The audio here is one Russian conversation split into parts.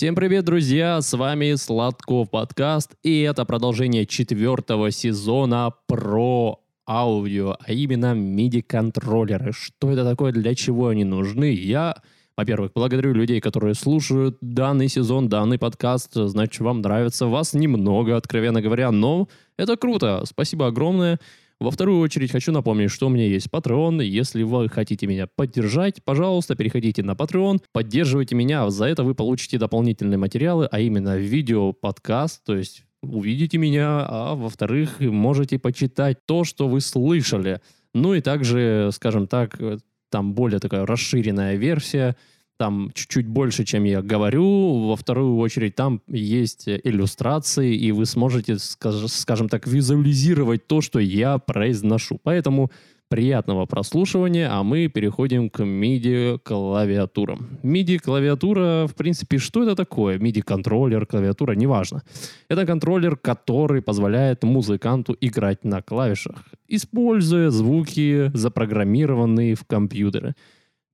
Всем привет, друзья! С вами Сладков подкаст, и это продолжение четвертого сезона про аудио, а именно MIDI-контроллеры. Что это такое, для чего они нужны? Я, во-первых, благодарю людей, которые слушают данный сезон, данный подкаст. Значит, вам нравится. Вас немного, откровенно говоря, но это круто. Спасибо огромное. Во вторую очередь хочу напомнить, что у меня есть Patreon. Если вы хотите меня поддержать, пожалуйста, переходите на Patreon, поддерживайте меня. За это вы получите дополнительные материалы, а именно видео, подкаст, то есть увидите меня, а во-вторых, можете почитать то, что вы слышали. Ну и также, скажем так, там более такая расширенная версия – там чуть-чуть больше, чем я говорю. Во вторую очередь там есть иллюстрации, и вы сможете, скажем так, визуализировать то, что я произношу. Поэтому приятного прослушивания, а мы переходим к MIDI-клавиатурам. MIDI-клавиатура, в принципе, что это такое? MIDI-контроллер, клавиатура, неважно. Это контроллер, который позволяет музыканту играть на клавишах, используя звуки, запрограммированные в компьютеры.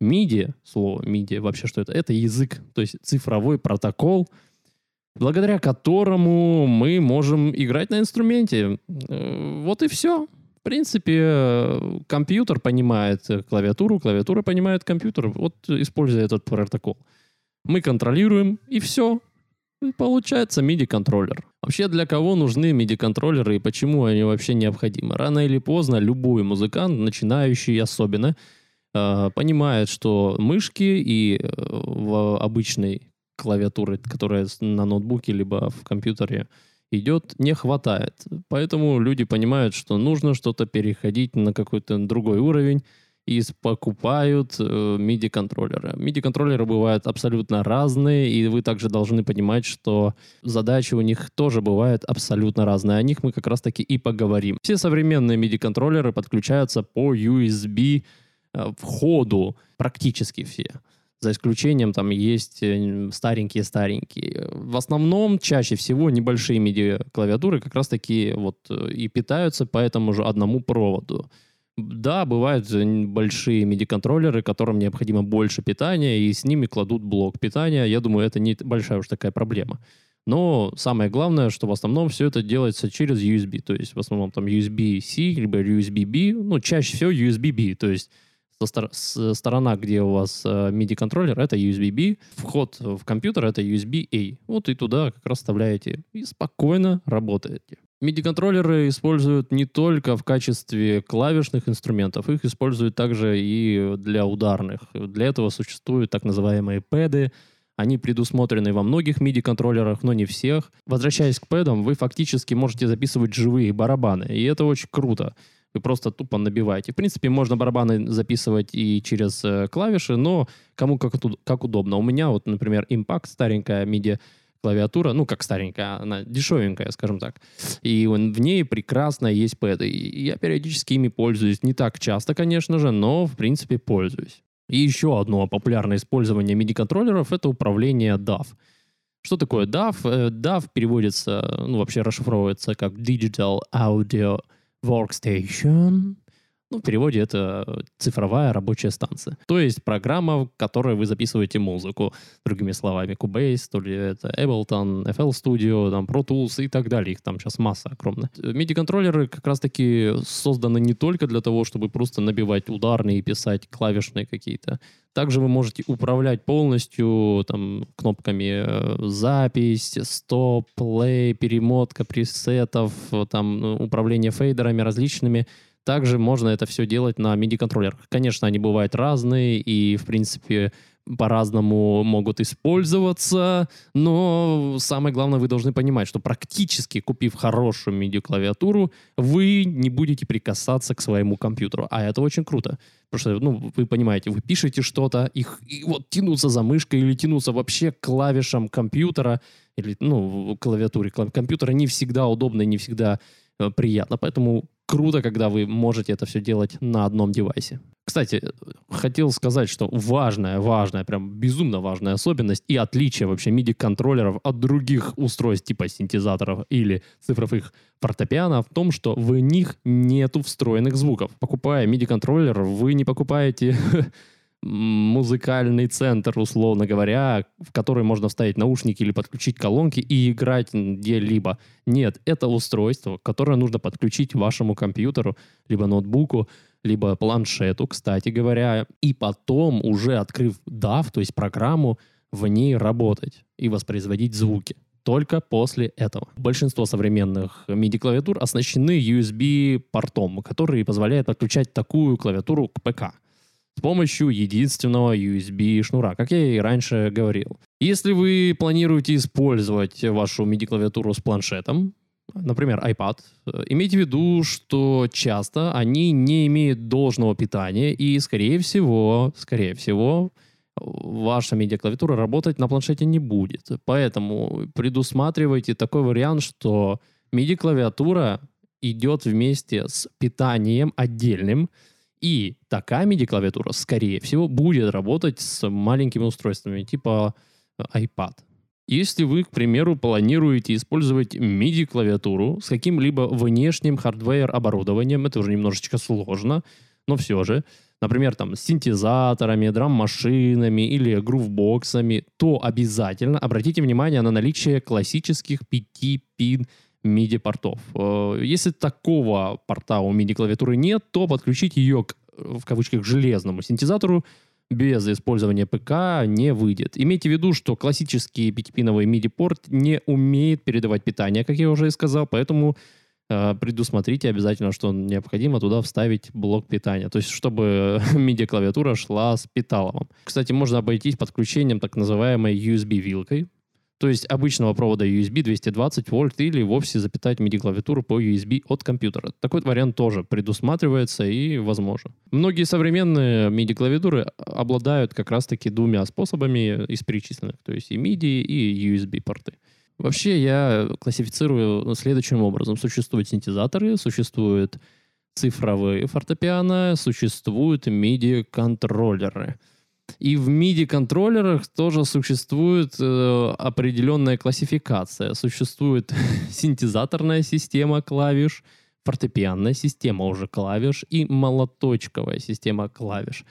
MIDI, слово MIDI, вообще что это? Это язык, то есть цифровой протокол, благодаря которому мы можем играть на инструменте. Э, вот и все. В принципе, компьютер понимает клавиатуру, клавиатура понимает компьютер, вот используя этот протокол. Мы контролируем, и все. Получается MIDI-контроллер. Вообще, для кого нужны MIDI-контроллеры и почему они вообще необходимы? Рано или поздно любой музыкант, начинающий особенно, Э, понимает, что мышки и э, в обычной клавиатуры, которая на ноутбуке либо в компьютере идет, не хватает. Поэтому люди понимают, что нужно что-то переходить на какой-то другой уровень и покупают э, MIDI-контроллеры. MIDI-контроллеры бывают абсолютно разные, и вы также должны понимать, что задачи у них тоже бывают абсолютно разные. О них мы как раз-таки и поговорим. Все современные MIDI-контроллеры подключаются по USB Э, входу практически все. За исключением там есть старенькие-старенькие. В основном, чаще всего, небольшие MIDI-клавиатуры как раз-таки вот э, и питаются по этому же одному проводу. Да, бывают большие MIDI-контроллеры, которым необходимо больше питания, и с ними кладут блок питания. Я думаю, это не большая уж такая проблема. Но самое главное, что в основном все это делается через USB. То есть в основном там USB-C, либо USB-B, ну, чаще всего USB-B. То есть со сторона, где у вас э, MIDI-контроллер, это USB-B, вход в компьютер это USB-A. Вот и туда как раз вставляете и спокойно работаете. MIDI-контроллеры используют не только в качестве клавишных инструментов, их используют также и для ударных. Для этого существуют так называемые пэды, они предусмотрены во многих MIDI-контроллерах, но не всех. Возвращаясь к пэдам, вы фактически можете записывать живые барабаны, и это очень круто. Вы просто тупо набиваете. В принципе, можно барабаны записывать и через э, клавиши, но кому как, как удобно. У меня вот, например, Impact, старенькая MIDI клавиатура, ну, как старенькая, она дешевенькая, скажем так. И в ней прекрасно есть пэды. И я периодически ими пользуюсь. Не так часто, конечно же, но, в принципе, пользуюсь. И еще одно популярное использование MIDI-контроллеров — это управление DAW. Что такое DAW? Э, DAW переводится, ну, вообще расшифровывается как Digital Audio Workstation. Ну, в переводе это цифровая рабочая станция. То есть программа, в которой вы записываете музыку. Другими словами, Cubase, то ли это Ableton, FL Studio, там, Pro Tools и так далее. Их там сейчас масса огромная. MIDI-контроллеры как раз-таки созданы не только для того, чтобы просто набивать ударные и писать клавишные какие-то. Также вы можете управлять полностью там, кнопками э, запись, стоп, плей, перемотка пресетов, там, управление фейдерами различными также можно это все делать на MIDI-контроллерах. Конечно, они бывают разные и, в принципе, по-разному могут использоваться, но самое главное, вы должны понимать, что практически купив хорошую MIDI-клавиатуру, вы не будете прикасаться к своему компьютеру, а это очень круто. Потому что, ну, вы понимаете, вы пишете что-то, их, и вот тянуться за мышкой или тянуться вообще к клавишам компьютера, или, ну, клавиатуре компьютера не всегда удобно, не всегда э, приятно. Поэтому круто, когда вы можете это все делать на одном девайсе. Кстати, хотел сказать, что важная, важная, прям безумно важная особенность и отличие вообще MIDI-контроллеров от других устройств типа синтезаторов или цифровых фортепиано в том, что в них нету встроенных звуков. Покупая MIDI-контроллер, вы не покупаете музыкальный центр, условно говоря, в который можно вставить наушники или подключить колонки и играть где-либо. Нет, это устройство, которое нужно подключить вашему компьютеру, либо ноутбуку, либо планшету, кстати говоря, и потом, уже открыв DAW, то есть программу, в ней работать и воспроизводить звуки. Только после этого. Большинство современных MIDI-клавиатур оснащены USB-портом, который позволяет подключать такую клавиатуру к ПК с помощью единственного USB-шнура, как я и раньше говорил. Если вы планируете использовать вашу MIDI-клавиатуру с планшетом, например, iPad, имейте в виду, что часто они не имеют должного питания, и, скорее всего, скорее всего, ваша MIDI-клавиатура работать на планшете не будет. Поэтому предусматривайте такой вариант, что MIDI-клавиатура идет вместе с питанием отдельным, и такая MIDI-клавиатура, скорее всего, будет работать с маленькими устройствами, типа э, iPad. Если вы, к примеру, планируете использовать MIDI-клавиатуру с каким-либо внешним хардвер-оборудованием, это уже немножечко сложно, но все же, например, там, с синтезаторами, драм-машинами или грувбоксами, то обязательно обратите внимание на наличие классических 5-пин MIDI-портов. Э, если такого порта у MIDI-клавиатуры нет, то подключить ее к, в кавычках, железному синтезатору без использования ПК не выйдет. Имейте в виду, что классический пятипиновый MIDI-порт не умеет передавать питание, как я уже и сказал, поэтому э, предусмотрите обязательно, что необходимо туда вставить блок питания. То есть, чтобы MIDI-клавиатура шла с питалом. Кстати, можно обойтись подключением так называемой USB-вилкой. То есть обычного провода USB 220 вольт или вовсе запитать MIDI-клавиатуру по USB от компьютера. Такой вариант тоже предусматривается и возможен. Многие современные MIDI-клавиатуры обладают как раз-таки двумя способами из перечисленных. То есть и MIDI, и USB-порты. Вообще я классифицирую следующим образом. Существуют синтезаторы, существуют цифровые фортепиано, существуют MIDI-контроллеры — и в MIDI-контроллерах тоже существует э, определенная классификация. Существует синтезаторная система клавиш, фортепианная система уже клавиш и молоточковая система клавиш.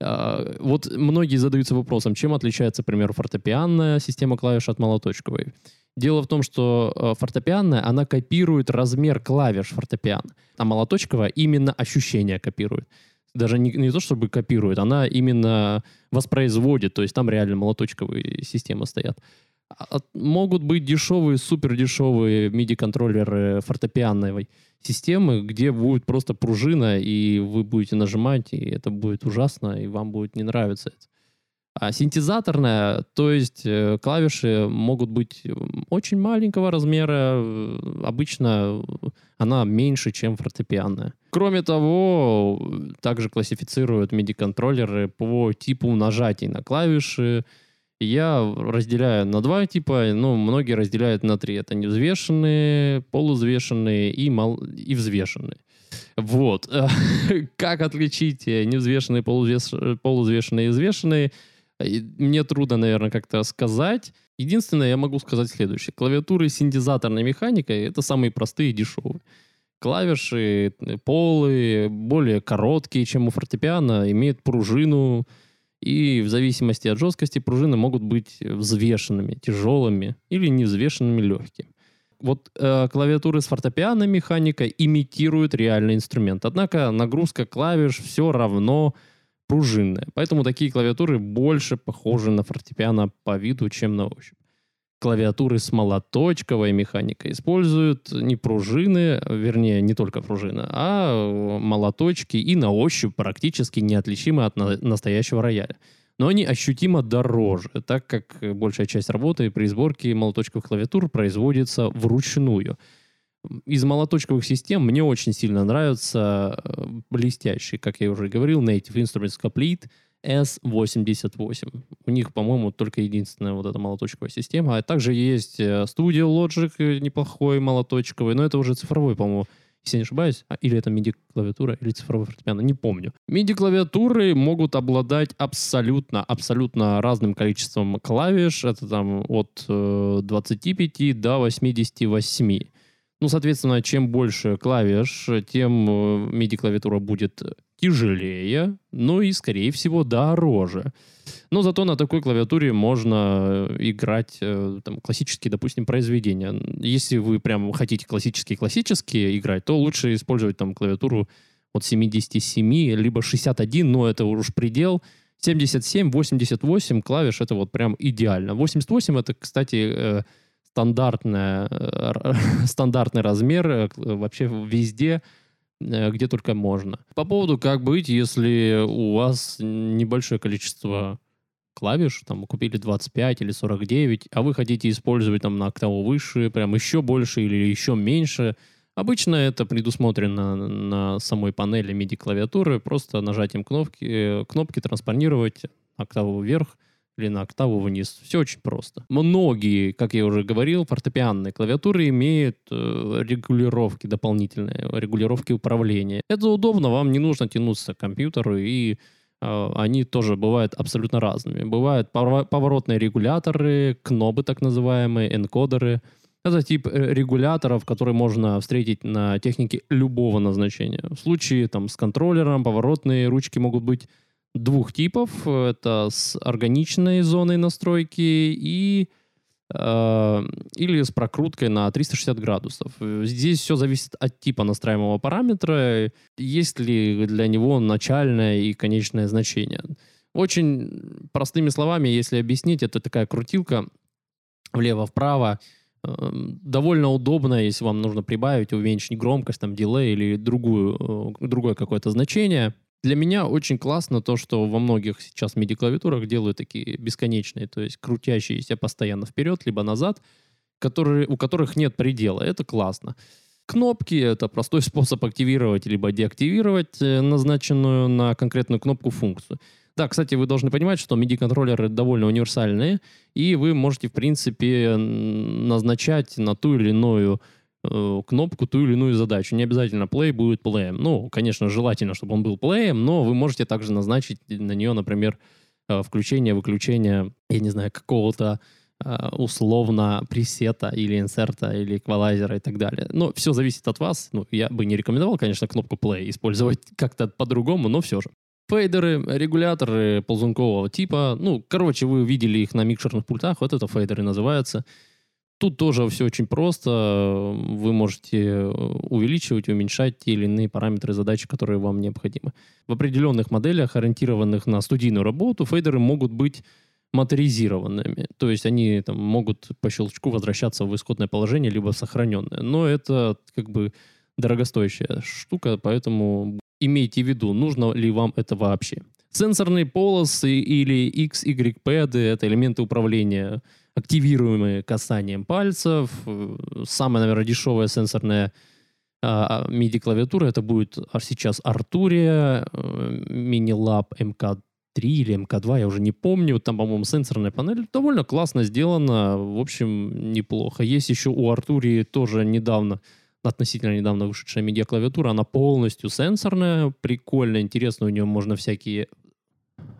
Э, вот многие задаются вопросом, чем отличается, к примеру, фортепианная система клавиш от молоточковой. Дело в том, что э, фортепианная, она копирует размер клавиш фортепиано, а молоточковая именно ощущение копирует даже не, не то чтобы копирует, она именно воспроизводит, то есть там реально молоточковые системы стоят. А, могут быть дешевые, супер дешевые MIDI-контроллеры фортепианной системы, где будет просто пружина, и вы будете нажимать, и это будет ужасно, и вам будет не нравиться это. А синтезаторная, то есть э, клавиши могут быть очень маленького размера, э, обычно она меньше, чем фортепианная. Кроме того, также классифицируют MIDI-контроллеры по типу нажатий на клавиши. Я разделяю на два типа, ну, многие разделяют на три. Это невзвешенные, полузвешенные и, мал... и взвешенные. Вот. Как отличить невзвешенные, полузвеш... полузвешенные и взвешенные? Мне трудно, наверное, как-то сказать. Единственное, я могу сказать следующее. Клавиатуры с синтезаторной механикой — это самые простые и дешевые. Клавиши, э, полы более короткие, чем у фортепиано, имеют пружину, и в зависимости от жесткости пружины могут быть взвешенными, тяжелыми или невзвешенными, легкими. Вот э, клавиатуры с фортепиано механикой имитируют реальный инструмент. Однако нагрузка клавиш все равно пружинная. Поэтому такие клавиатуры больше похожи на фортепиано по виду, чем на ощупь. Клавиатуры с молоточковой механикой используют не пружины, вернее, не только пружины, а молоточки и на ощупь практически неотличимы от на- настоящего рояля. Но они ощутимо дороже, так как большая часть работы при сборке молоточковых клавиатур производится вручную – из молоточковых систем мне очень сильно нравится э, блестящий, как я уже говорил, Native Instruments Complete S88. У них, по-моему, только единственная вот эта молоточковая система. А также есть э, Studio Logic э, неплохой молоточковый, но это уже цифровой, по-моему, если не ошибаюсь, а, или это MIDI-клавиатура, или цифровой фортепиано, не помню. MIDI-клавиатуры могут обладать абсолютно, абсолютно разным количеством клавиш. Это там от э, 25 до 88. Ну, соответственно, чем больше клавиш, тем MIDI-клавиатура будет тяжелее, ну и, скорее всего, дороже. Но зато на такой клавиатуре можно играть там, классические, допустим, произведения. Если вы прям хотите классические-классические играть, то лучше использовать там клавиатуру от 77, либо 61, но это уж предел. 77, 88 клавиш, это вот прям идеально. 88 это, кстати, э, стандартная, э, стандартный размер э, вообще везде, где только можно. По поводу как быть, если у вас небольшое количество клавиш, там купили 25 или 49, а вы хотите использовать там на октаву выше, прям еще больше или еще меньше – Обычно это предусмотрено на самой панели MIDI-клавиатуры, просто нажатием кнопки, э, кнопки транспонировать октаву вверх или на октаву вниз. Все очень просто. Многие, как я уже говорил, фортепианные клавиатуры имеют э, регулировки дополнительные, регулировки управления. Это удобно, вам не нужно тянуться к компьютеру, и э, они тоже бывают абсолютно разными. Бывают поворотные регуляторы, кнопы так называемые, энкодеры — это тип э, регуляторов, который можно встретить на технике любого назначения. В случае там, с контроллером поворотные ручки могут быть двух типов. Это с органичной зоной настройки и э, или с прокруткой на 360 градусов. Здесь все зависит от типа настраиваемого параметра, есть ли для него начальное и конечное значение. Очень простыми словами, если объяснить, это такая крутилка влево-вправо, Эм, довольно удобно, если вам нужно прибавить, уменьшить громкость, там, дилей или другую, э, другое какое-то значение. Для меня очень классно то, что во многих сейчас MIDI-клавиатурах делают такие бесконечные, то есть крутящиеся постоянно вперед, либо назад, которые, у которых нет предела. Это классно. Кнопки — это простой способ активировать либо деактивировать э, назначенную на конкретную кнопку функцию. Да, кстати, вы должны понимать, что MIDI-контроллеры довольно универсальные, и вы можете, в принципе, назначать на ту или иную кнопку ту или иную задачу. Не обязательно play будет плеем. Ну, конечно, желательно, чтобы он был плеем, но вы можете также назначить на нее, например, э, включение, выключение, я не знаю, какого-то э, условно пресета или инсерта или эквалайзера и так далее. Но все зависит от вас. Ну, я бы не рекомендовал, конечно, кнопку play использовать как-то по-другому, но все же. Фейдеры, регуляторы ползункового типа. Ну, короче, вы видели их на микшерных пультах. Вот это фейдеры называются. Тут тоже все очень просто. Вы можете увеличивать, уменьшать те или иные параметры задачи, которые вам необходимы. В определенных моделях, ориентированных на студийную работу, фейдеры могут быть моторизированными. То есть они там, могут по щелчку возвращаться в исходное положение, либо сохраненное. Но это как бы дорогостоящая штука, поэтому имейте в виду, нужно ли вам это вообще. Сенсорные полосы или XY-пэды — это элементы управления, активируемые касанием пальцев. Самая, наверное, дешевая сенсорная а, MIDI-клавиатура это будет сейчас Arturia, э, Minilab MK3 или MK2, я уже не помню. Там, по-моему, сенсорная панель довольно классно сделана. В общем, неплохо. Есть еще у Arturia тоже недавно относительно недавно вышедшая медиаклавиатура, она полностью сенсорная, прикольно, интересно, у нее можно всякие...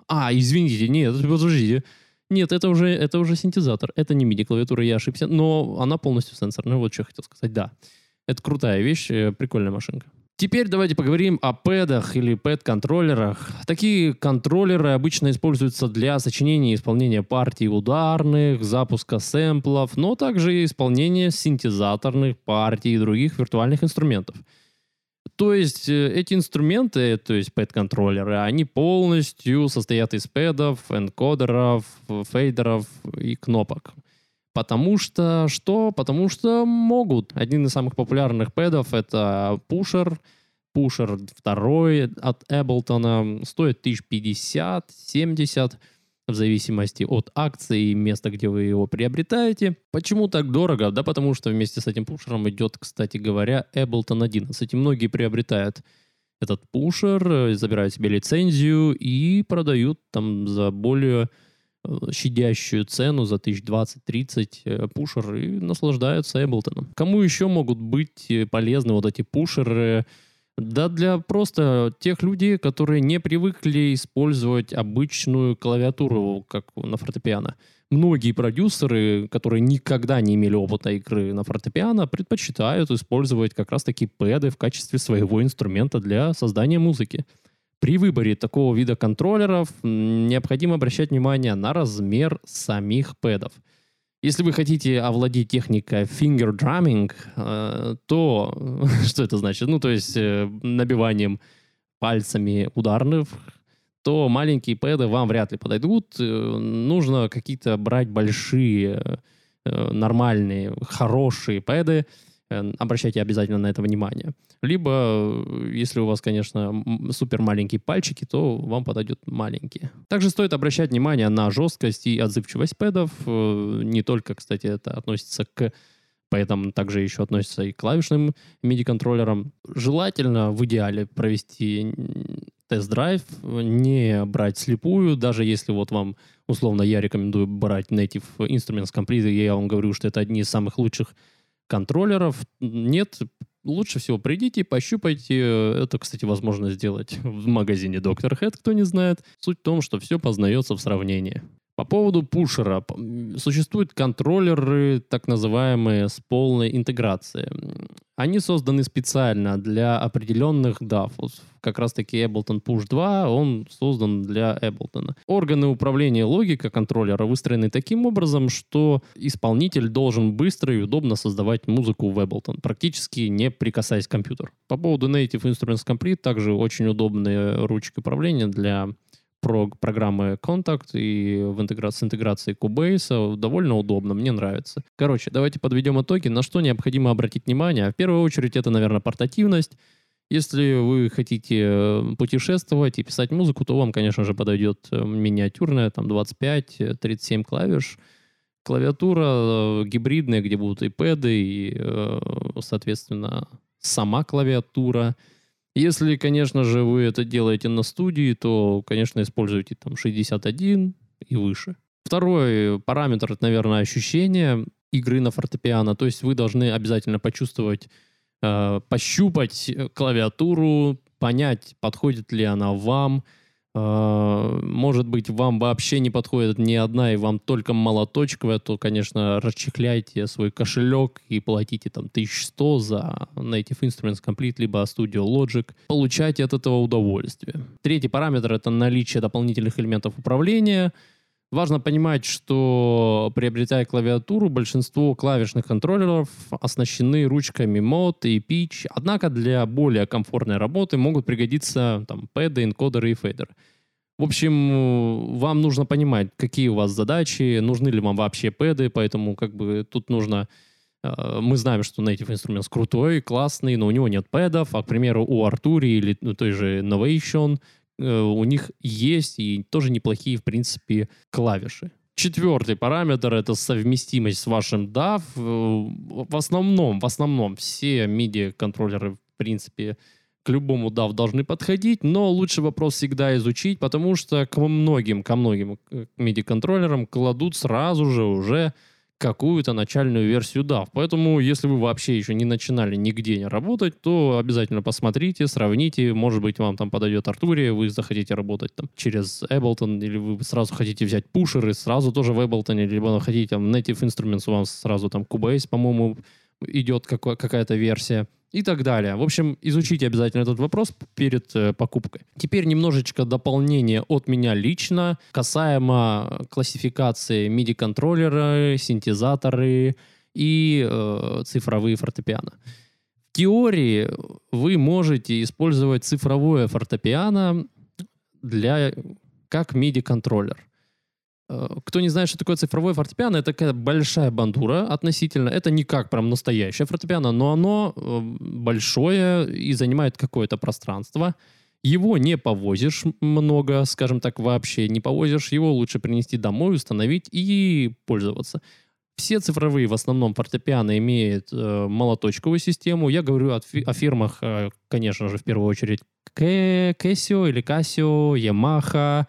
А, извините, нет, подождите. Нет, это уже, это уже синтезатор, это не MIDI-клавиатура, я ошибся, но она полностью сенсорная, вот что я хотел сказать, да. Это крутая вещь, э, прикольная машинка. Теперь давайте поговорим о пэдах или пэд-контроллерах. Такие контроллеры обычно используются для сочинения и исполнения партий ударных, запуска сэмплов, но также и исполнения синтезаторных партий и других виртуальных инструментов. То есть э, эти инструменты, то есть пэд-контроллеры, они полностью состоят из пэдов, энкодеров, фейдеров и кнопок. Потому что что? Потому что могут. Один из самых популярных пэдов это Pusher. Pusher второй от Ableton стоит 1050, 70 в зависимости от акции и места, где вы его приобретаете. Почему так дорого? Да потому что вместе с этим пушером идет, кстати говоря, Ableton 11. И многие приобретают этот пушер, забирают себе лицензию и продают там за более Э, щадящую цену за 1020-30 э, пушер и наслаждаются Эблтоном. Кому еще могут быть э, полезны вот эти пушеры? Да для просто тех людей, которые не привыкли использовать обычную клавиатуру, как на фортепиано. многие продюсеры, которые никогда не имели опыта игры на фортепиано, предпочитают использовать как раз-таки пэды в качестве своего инструмента для создания музыки. При выборе такого вида контроллеров необходимо обращать внимание на размер самих пэдов. Если вы хотите овладеть техникой finger drumming, э, то что это значит? Ну, то есть э, набиванием пальцами ударных то маленькие пэды вам вряд ли подойдут. Э, нужно какие-то брать большие, нормальные, хорошие пэды. Э, обращайте обязательно на это внимание. Либо, если у вас, конечно, супер маленькие пальчики, то вам подойдут маленькие. Также стоит обращать внимание на жесткость и отзывчивость пэдов. Не только, кстати, это относится к поэтому также еще относится и к клавишным MIDI-контроллерам. Желательно в идеале провести тест-драйв, не брать слепую, даже если вот вам, условно, я рекомендую брать Native Instruments Complete, я вам говорю, что это одни из самых лучших контроллеров. Нет, лучше всего придите, пощупайте. Это, кстати, возможно сделать в магазине Dr. Head, кто не знает. Суть в том, что все познается в сравнении. По поводу пушера. Существуют контроллеры, так называемые, с полной интеграцией. Они созданы специально для определенных DAW. Как раз таки Ableton Push 2, он создан для Ableton. Органы управления логика контроллера выстроены таким образом, что исполнитель должен быстро и удобно создавать музыку в Ableton, практически не прикасаясь к компьютеру. По поводу Native Instruments Complete, также очень удобные ручки управления для про программы Contact и в интегра... с интеграцией Cubase довольно удобно, мне нравится. Короче, давайте подведем итоги, на что необходимо обратить внимание. В первую очередь это, наверное, портативность. Если вы хотите э, путешествовать и писать музыку, то вам, конечно же, подойдет э, миниатюрная, там 25-37 клавиш, клавиатура э, гибридная, где будут и пэды, и, соответственно, сама клавиатура — если, конечно же, вы это делаете на студии, то, конечно, используйте там 61 и выше. Второй параметр, это, наверное, ощущение игры на фортепиано. То есть вы должны обязательно почувствовать, э, пощупать клавиатуру, понять, подходит ли она вам, может быть, вам вообще не подходит ни одна, и вам только молоточковая, то, конечно, расчехляйте свой кошелек и платите там 1100 за Native Instruments Complete, либо Studio Logic. Получайте от этого удовольствие. Третий параметр — это наличие дополнительных элементов управления. Важно понимать, что приобретая клавиатуру, большинство клавишных контроллеров оснащены ручками Mod и Pitch, однако для более комфортной работы могут пригодиться там, пэды, энкодеры и фейдеры. В общем, вам нужно понимать, какие у вас задачи, нужны ли вам вообще пэды, поэтому как бы тут нужно... Э, мы знаем, что Native Instruments крутой, классный, но у него нет пэдов, а, к примеру, у Артури или ну, той же Novation у них есть и тоже неплохие, в принципе, клавиши. Четвертый параметр — это совместимость с вашим DAW. Э, в основном, в основном все MIDI-контроллеры, в принципе, к любому DAW должны подходить, но лучше вопрос всегда изучить, потому что к многим, ко многим MIDI-контроллерам кладут сразу же уже какую-то начальную версию DAW. Поэтому, если вы вообще еще не начинали нигде не работать, то обязательно посмотрите, сравните. Может быть, вам там подойдет Артурия, вы захотите работать там через Ableton, или вы сразу хотите взять пушеры, сразу тоже в Ableton, либо хотите там Native Instruments, у вас сразу там Cubase, по-моему, идет какая-то версия и так далее. В общем, изучите обязательно этот вопрос перед э, покупкой. Теперь немножечко дополнение от меня лично касаемо классификации MIDI-контроллеры, синтезаторы и э, цифровые фортепиано. В теории вы можете использовать цифровое фортепиано для, как MIDI-контроллер. Э, кто не знает, что такое цифровое фортепиано, это такая большая бандура относительно. Это не как прям настоящее фортепиано, но оно э, большое и занимает какое-то пространство. Его не повозишь много, скажем так, вообще не повозишь. Его лучше принести домой, установить и пользоваться. Все цифровые в основном фортепиано имеют э, молоточковую систему. Я говорю о, фи- о фирмах, э, конечно же, в первую очередь Casio или Casio, Yamaha,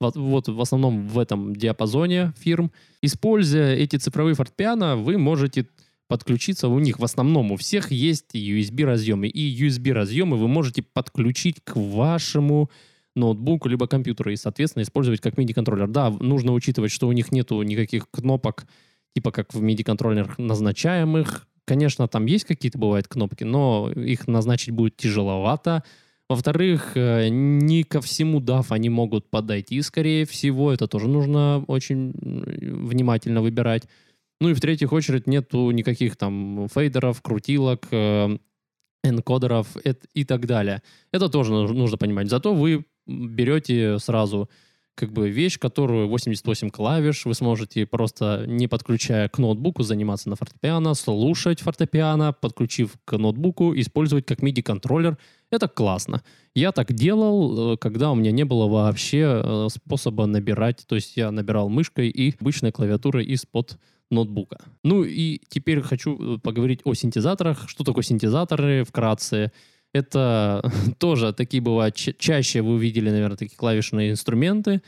вот, в основном в этом диапазоне фирм. Используя эти цифровые фортепиано, вы можете подключиться. У них в основном у всех есть USB разъемы. И USB разъемы вы можете подключить к вашему ноутбуку либо компьютеру и, соответственно, использовать как MIDI-контроллер. Да, нужно учитывать, что у них нету никаких кнопок, типа как в MIDI-контроллерах назначаемых. Конечно, там есть какие-то, бывают, кнопки, но их назначить будет тяжеловато. Во-вторых, э, не ко всему DAF они могут подойти, скорее всего. Это тоже нужно очень внимательно выбирать. Ну и в третьих очередь нету никаких там фейдеров, крутилок, э, энкодеров и так далее. Это тоже нужно понимать. Зато вы берете сразу как бы вещь, которую 88 клавиш, вы сможете просто, не подключая к ноутбуку, заниматься на фортепиано, слушать фортепиано, подключив к ноутбуку, использовать как MIDI-контроллер. Это классно. Я так делал, э, когда у меня не было вообще э, способа набирать, то есть я набирал мышкой и обычной клавиатурой из-под ноутбука. Ну и теперь хочу э, поговорить о синтезаторах. Что такое синтезаторы вкратце? Это тоже такие бывают, чаще вы увидели, наверное, такие клавишные инструменты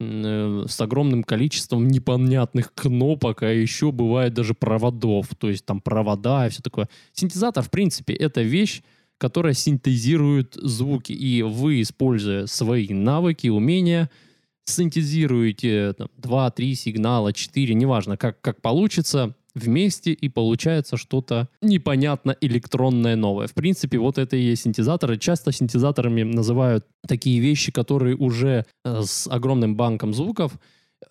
э, с огромным количеством непонятных кнопок, а еще бывает даже проводов, то есть там провода и все такое. Синтезатор, в принципе, это вещь, которая синтезирует звуки, и вы, используя свои навыки, умения, синтезируете там, 2-3 сигнала, 4, неважно, как, как получится, вместе, и получается что-то непонятно электронное новое. В принципе, вот это и есть синтезаторы. Часто синтезаторами называют такие вещи, которые уже э, с огромным банком звуков.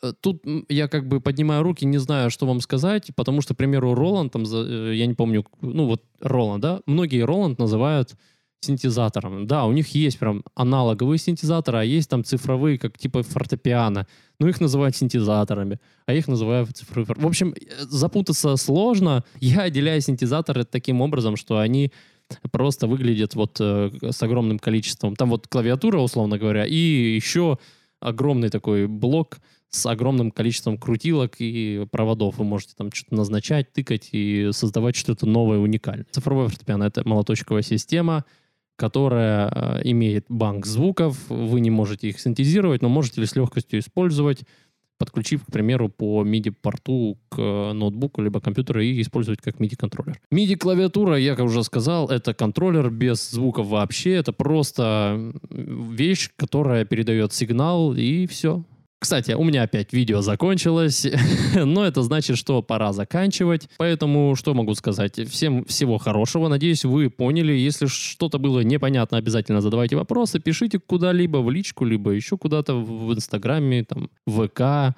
Э, тут я как бы поднимаю руки, не знаю, что вам сказать, потому что, к примеру, Роланд, там, э, я не помню, ну вот Роланд, да, многие Роланд называют синтезатором. Да, у них есть прям аналоговые синтезаторы, а есть там цифровые, как типа фортепиано. Ну, их называют синтезаторами, а их называют цифровые. В общем, запутаться сложно. Я отделяю синтезаторы таким образом, что они просто выглядят вот э, с огромным количеством. Там вот клавиатура, условно говоря, и еще огромный такой блок с огромным количеством крутилок и проводов. Вы можете там что-то назначать, тыкать и создавать что-то новое, уникальное. Цифровой фортепиано — это молоточковая система, которая э, имеет банк звуков, вы не можете их синтезировать, но можете ли с легкостью использовать, подключив, к примеру, по MIDI-порту к э, ноутбуку либо компьютеру и использовать как MIDI-контроллер. MIDI-клавиатура, я как уже сказал, это контроллер без звуков вообще, это просто вещь, которая передает сигнал и все. Кстати, у меня опять видео закончилось, но это значит, что пора заканчивать. Поэтому что могу сказать? Всем всего хорошего. Надеюсь, вы поняли. Если что-то было непонятно, обязательно задавайте вопросы. Пишите куда-либо в личку, либо еще куда-то в Инстаграме, там, ВК,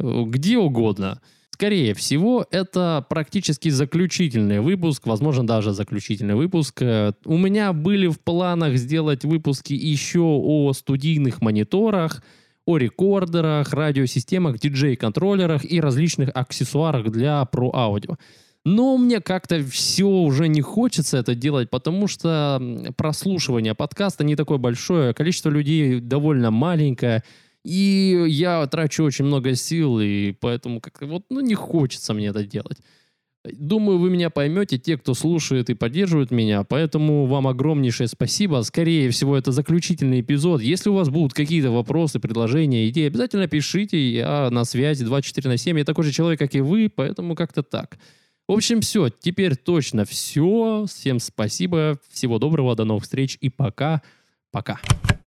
где угодно. Скорее всего, это практически заключительный выпуск, возможно, даже заключительный выпуск. У меня были в планах сделать выпуски еще о студийных мониторах, о рекордерах, радиосистемах, диджей-контроллерах и различных аксессуарах для про-аудио. Но мне как-то все уже не хочется это делать, потому что прослушивание подкаста не такое большое, количество людей довольно маленькое, и я трачу очень много сил, и поэтому как-то вот ну, не хочется мне это делать. Думаю, вы меня поймете, те, кто слушает и поддерживает меня, поэтому вам огромнейшее спасибо. Скорее всего, это заключительный эпизод. Если у вас будут какие-то вопросы, предложения, идеи, обязательно пишите. Я на связи 24 на 7. Я такой же человек, как и вы, поэтому как-то так. В общем, все. Теперь точно все. Всем спасибо. Всего доброго. До новых встреч и пока. Пока.